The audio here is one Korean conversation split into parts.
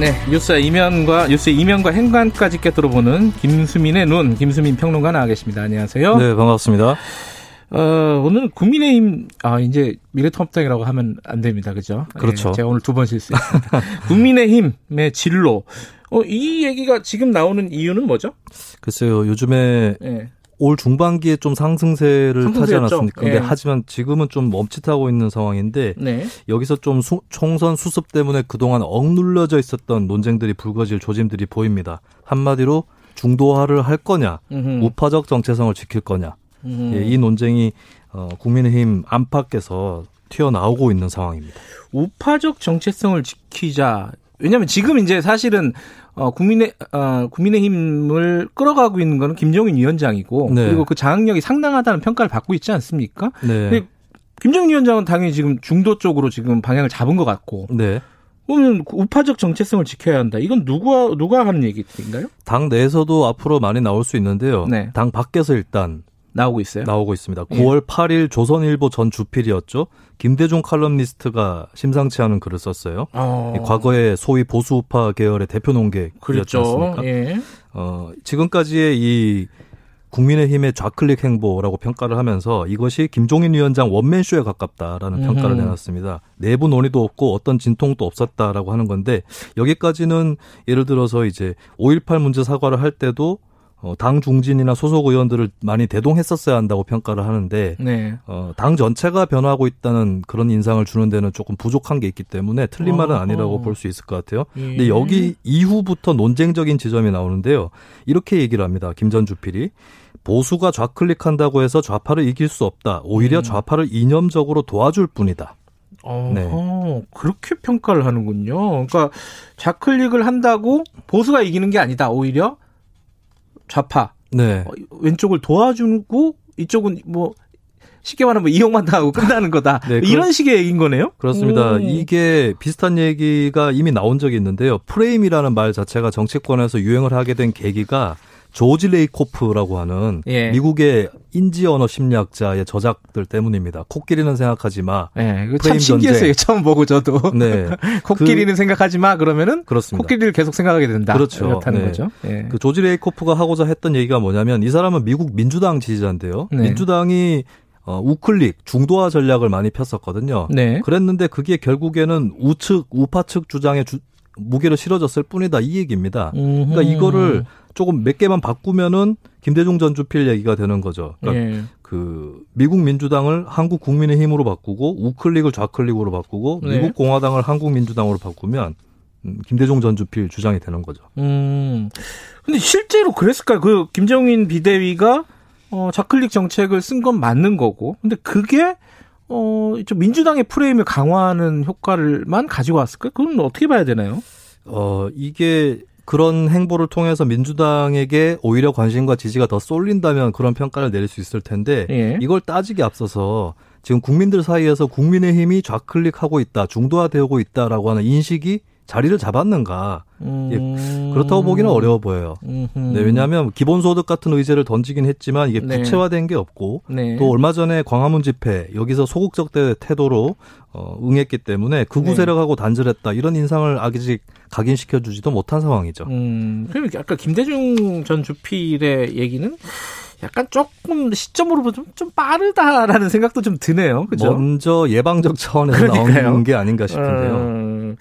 네, 뉴스 이면과 뉴스 이면과 행간까지 꿰뚫어보는 김수민의 눈, 김수민 평론가 나와 계십니다. 안녕하세요. 네, 반갑습니다. 어, 오늘 국민의힘 아 이제 미래통합당이라고 하면 안 됩니다, 그죠? 그렇죠. 예, 제가 오늘 두 번 실수했습니다. 국민의힘의 진로. 어, 이 얘기가 지금 나오는 이유는 뭐죠? 글쎄요, 요즘에 예. 올 중반기에 좀 상승세를 타지 상승세였죠. 않았습니까? 근데 예. 하지만 지금은 좀 멈칫하고 있는 상황인데 네. 여기서 좀 수- 총선 수습 때문에 그동안 억눌려져 있었던 논쟁들이 불거질 조짐들이 보입니다. 한마디로 중도화를 할 거냐, 음흠. 우파적 정체성을 지킬 거냐. 음흠. 예, 이 논쟁이 어, 국민의힘 안팎에서 튀어나오고 있는 상황입니다. 우파적 정체성을 지키자. 왜냐하면 지금 이제 사실은 어 국민의 어 국민의힘을 끌어가고 있는 거는 김종인 위원장이고 네. 그리고 그 장악력이 상당하다는 평가를 받고 있지 않습니까? 네. 근데 김종인 위원장은 당연히 지금 중도 쪽으로 지금 방향을 잡은 것 같고 네. 그러면 그 우파적 정체성을 지켜야 한다. 이건 누가 누가 하는 얘기인가요? 당 내에서도 앞으로 많이 나올 수 있는데요. 네. 당 밖에서 일단 나오고 있어요. 나오고 있습니다. 예. 9월 8일 조선일보 전 주필이었죠. 김대중 칼럼니스트가 심상치 않은 글을 썼어요. 어, 이 과거에 소위 보수우파 계열의 대표 논객이었지 그렇죠. 않습니까? 예. 어, 지금까지의 이 국민의힘의 좌클릭 행보라고 평가를 하면서 이것이 김종인 위원장 원맨쇼에 가깝다라는 평가를 음흠. 내놨습니다. 내부 논의도 없고 어떤 진통도 없었다라고 하는 건데 여기까지는 예를 들어서 이제 5.18 문제 사과를 할 때도 어, 당 중진이나 소속 의원들을 많이 대동했었어야 한다고 평가를 하는데 네. 어, 당 전체가 변화하고 있다는 그런 인상을 주는 데는 조금 부족한 게 있기 때문에 틀린 말은 어허. 아니라고 볼 수 있을 것 같아요. 예. 근데 여기 이후부터 논쟁적인 지점이 나오는데요. 이렇게 얘기를 합니다. 김전 주필이. 보수가 좌클릭한다고 해서 좌파를 이길 수 없다. 오히려 음. 좌파를 이념적으로 도와줄 뿐이다. 어, 네. 그렇게 평가를 하는군요. 그러니까 좌클릭을 한다고 보수가 이기는 게 아니다. 오히려 좌파 네. 어, 왼쪽을 도와주고 이쪽은 뭐 쉽게 말하면 뭐 이용만 당하고 끝나는 거다. 네, 이런 식의 얘기인 거네요. 그렇습니다. 음. 이게 비슷한 얘기가 이미 나온 적이 있는데요. 프레임이라는 말 자체가 정치권에서 유행을 하게 된 계기가 조지 레이코프라고 하는 예. 미국의 인지 언어 심리학자의 저작들 때문입니다. 코끼리는 생각하지 마. 네, 그거 참 신기했어요. 처음 보고 저도. 네. 코끼리는 생각하지 마 그러면은 그렇습니다. 코끼리를 계속 생각하게 된다. 그렇죠. 그렇다는 네. 거죠. 예. 그 조지 레이코프가 하고자 했던 얘기가 뭐냐면 이 사람은 미국 민주당 지지자인데요. 네. 민주당이 어, 우클릭 중도화 전략을 많이 폈었거든요. 네. 그랬는데 그게 결국에는 우측 우파 측 주장에 주- 무게를 실어줬을 뿐이다 이 얘기입니다. 그러니까 음흠. 이거를 조금 몇 개만 바꾸면은 김대중 전 주필 얘기가 되는 거죠. 그러니까 예. 그 미국 민주당을 한국 국민의 힘으로 바꾸고 우클릭을 좌클릭으로 바꾸고 네. 미국 공화당을 한국 민주당으로 바꾸면 음, 김대중 전 주필 주장이 되는 거죠. 음. 근데 실제로 그랬을까요? 그 김정인 비대위가 어 좌클릭 정책을 쓴 건 맞는 거고. 근데 그게 어 좀 민주당의 프레임을 강화하는 효과를만 가지고 왔을까요? 그건 어떻게 봐야 되나요? 어, 이게 그런 행보를 통해서 민주당에게 오히려 관심과 지지가 더 쏠린다면 그런 평가를 내릴 수 있을 텐데 예. 이걸 따지기 앞서서 지금 국민들 사이에서 국민의힘이 좌클릭하고 있다, 중도화되고 있다라고 하는 인식이 자리를 잡았는가? 음. 그렇다고 보기는 어려워 보여요. 음흠. 네, 왜냐하면 기본소득 같은 의제를 던지긴 했지만 이게 네. 구체화된 게 없고 네. 또 얼마 전에 광화문 집회 여기서 소극적 대 태도로 어, 응했기 때문에 극우 네. 세력하고 단절했다 이런 인상을 아직 각인시켜 주지도 못한 상황이죠. 음, 그럼 아까 김대중 전 주필의 얘기는 약간 조금 시점으로 보면 좀, 좀 빠르다라는 생각도 좀 드네요. 그죠? 먼저 예방적 차원에서 그러니까요. 나오는 게 아닌가 싶은데요. 음,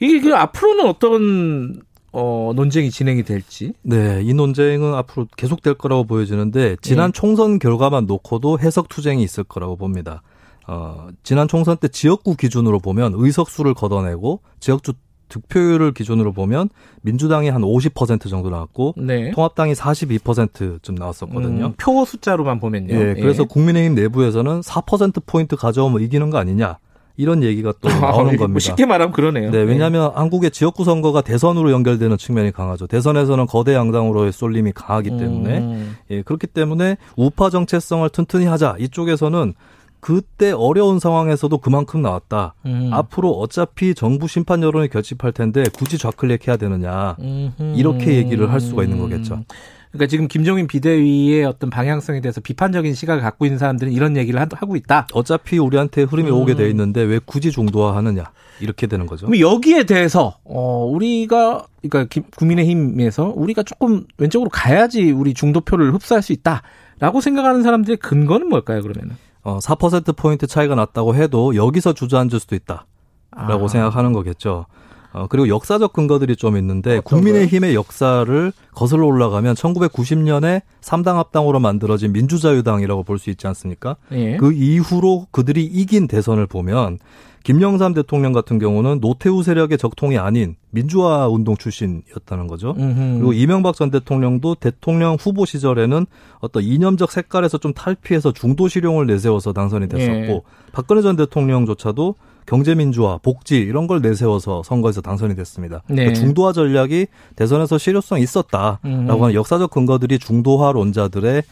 이게 그 앞으로는 어떤 어, 논쟁이 진행이 될지. 네, 이 논쟁은 앞으로 계속될 거라고 보여지는데 지난 예. 총선 결과만 놓고도 해석 투쟁이 있을 거라고 봅니다. 어, 지난 총선 때 지역구 기준으로 보면 의석수를 걷어내고 지역주 득표율을 기준으로 보면 민주당이 한 50% 정도 나왔고 네. 통합당이 42%쯤 나왔었거든요. 음, 표 숫자로만 보면요. 예, 그래서 국민의힘 내부에서는 4% 포인트 가져오면 이기는 거 아니냐. 이런 얘기가 또 나오는 겁니다. 뭐 쉽게 말하면 그러네요. 네, 왜냐하면 한국의 지역구 선거가 대선으로 연결되는 측면이 강하죠. 대선에서는 거대 양당으로의 쏠림이 강하기 때문에 음. 예, 그렇기 때문에 우파 정체성을 튼튼히 하자 이쪽에서는 그때 어려운 상황에서도 그만큼 나왔다. 음. 앞으로 어차피 정부 심판 여론이 결집할 텐데 굳이 좌클릭 해야 되느냐. 음흠. 이렇게 얘기를 할 수가 있는 거겠죠. 그러니까 지금 김종인 비대위의 어떤 방향성에 대해서 비판적인 시각을 갖고 있는 사람들은 이런 얘기를 하- 하고 있다. 어차피 우리한테 흐름이 음. 오게 돼 있는데 왜 굳이 중도화하느냐. 이렇게 되는 거죠. 그럼 여기에 대해서 어 우리가 그러니까 김- 국민의힘에서 우리가 조금 왼쪽으로 가야지 우리 중도표를 흡수할 수 있다라고 생각하는 사람들의 근거는 뭘까요? 그러면은 어, 4%포인트 차이가 났다고 해도 여기서 주저앉을 수도 있다. 라고 아. 생각하는 거겠죠. 어, 그리고 역사적 근거들이 좀 있는데 국민의힘의 역사를 거슬러 올라가면 1990년에 3당 합당으로 만들어진 민주자유당이라고 볼 수 있지 않습니까? 예. 그 이후로 그들이 이긴 대선을 보면 김영삼 대통령 같은 경우는 노태우 세력의 적통이 아닌 민주화 운동 출신이었다는 거죠. 음흠. 그리고 이명박 전 대통령도 대통령 후보 시절에는 어떤 이념적 색깔에서 좀 탈피해서 중도 실용을 내세워서 당선이 됐었고 예. 박근혜 전 대통령조차도 경제민주화, 복지 이런 걸 내세워서 선거에서 당선이 됐습니다. 네. 그러니까 중도화 전략이 대선에서 실효성이 있었다라고 음. 하는 역사적 근거들이 중도화론자들의 어,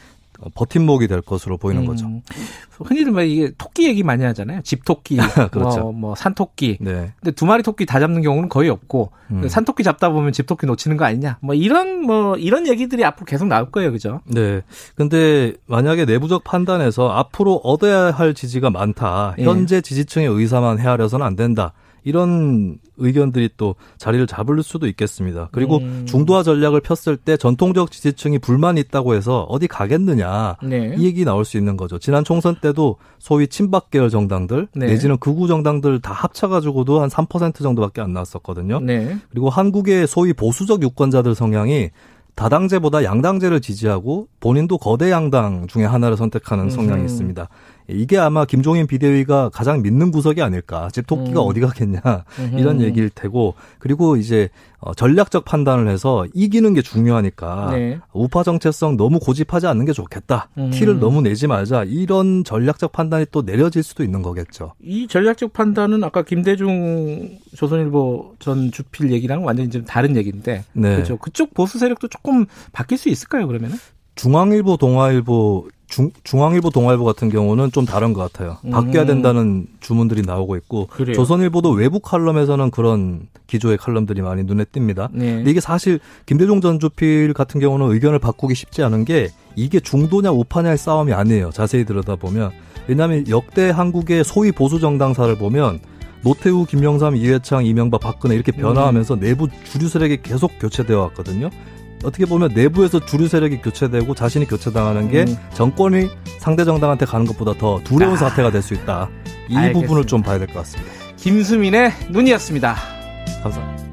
버팀목이 될 것으로 보이는 거죠. 음. 흔히들 막 이게 토끼 얘기 많이 하잖아요. 집토끼, 그렇죠. 뭐, 뭐 산토끼. 네. 근데 두 마리 토끼 다 잡는 경우는 거의 없고 음. 산토끼 잡다 보면 집토끼 놓치는 거 아니냐. 뭐 이런 뭐 이런 얘기들이 앞으로 계속 나올 거예요, 그죠? 네. 근데 만약에 내부적 판단에서 앞으로 얻어야 할 지지가 많다. 예. 현재 지지층의 의사만 헤아려서는 안 된다. 이런 의견들이 또 자리를 잡을 수도 있겠습니다. 그리고 음. 중도화 전략을 폈을 때 전통적 지지층이 불만이 있다고 해서 어디 가겠느냐. 네. 이 얘기 나올 수 있는 거죠. 지난 총선 때도 소위 친박 계열 정당들 네. 내지는 극우 정당들 다 합쳐가지고도 한 3% 정도밖에 안 나왔었거든요. 네. 그리고 한국의 소위 보수적 유권자들 성향이 다당제보다 양당제를 지지하고 본인도 거대 양당 중에 하나를 선택하는 성향이 음흠. 있습니다. 이게 아마 김종인 비대위가 가장 믿는 구석이 아닐까. 집 토끼가 음. 어디 가겠냐. 이런 얘기일 테고 그리고 이제 어, 전략적 판단을 해서 이기는 게 중요하니까 네. 우파 정체성 너무 고집하지 않는 게 좋겠다. 음. 티를 너무 내지 말자. 이런 전략적 판단이 또 내려질 수도 있는 거겠죠. 이 전략적 판단은 아까 김대중 조선일보 전 주필 얘기랑 완전히 좀 다른 얘기인데 네. 그렇죠. 그쪽 보수 세력도 조금 바뀔 수 있을까요? 그러면은? 중앙일보, 동아일보, 중, 중앙일보, 동아일보 같은 경우는 좀 다른 것 같아요. 바뀌어야 음. 된다는 주문들이 나오고 있고, 그래요? 조선일보도 외부 칼럼에서는 그런 기조의 칼럼들이 많이 눈에 띕니다. 네. 근데 이게 사실 김대중 전 주필 같은 경우는 의견을 바꾸기 쉽지 않은 게 이게 중도냐 우파냐의 싸움이 아니에요. 자세히 들여다보면. 왜냐하면 역대 한국의 소위 보수 정당사를 보면 노태우, 김영삼, 이회창, 이명박, 박근혜 이렇게 변화하면서 음. 내부 주류 세력이 계속 교체되어 왔거든요. 어떻게 보면 내부에서 주류 세력이 교체되고 자신이 교체당하는 게 음. 정권이 상대 정당한테 가는 것보다 더 두려운 아. 사태가 될 수 있다. 이 알겠습니다. 부분을 좀 봐야 될 것 같습니다. 김수민의 눈이었습니다. 감사합니다.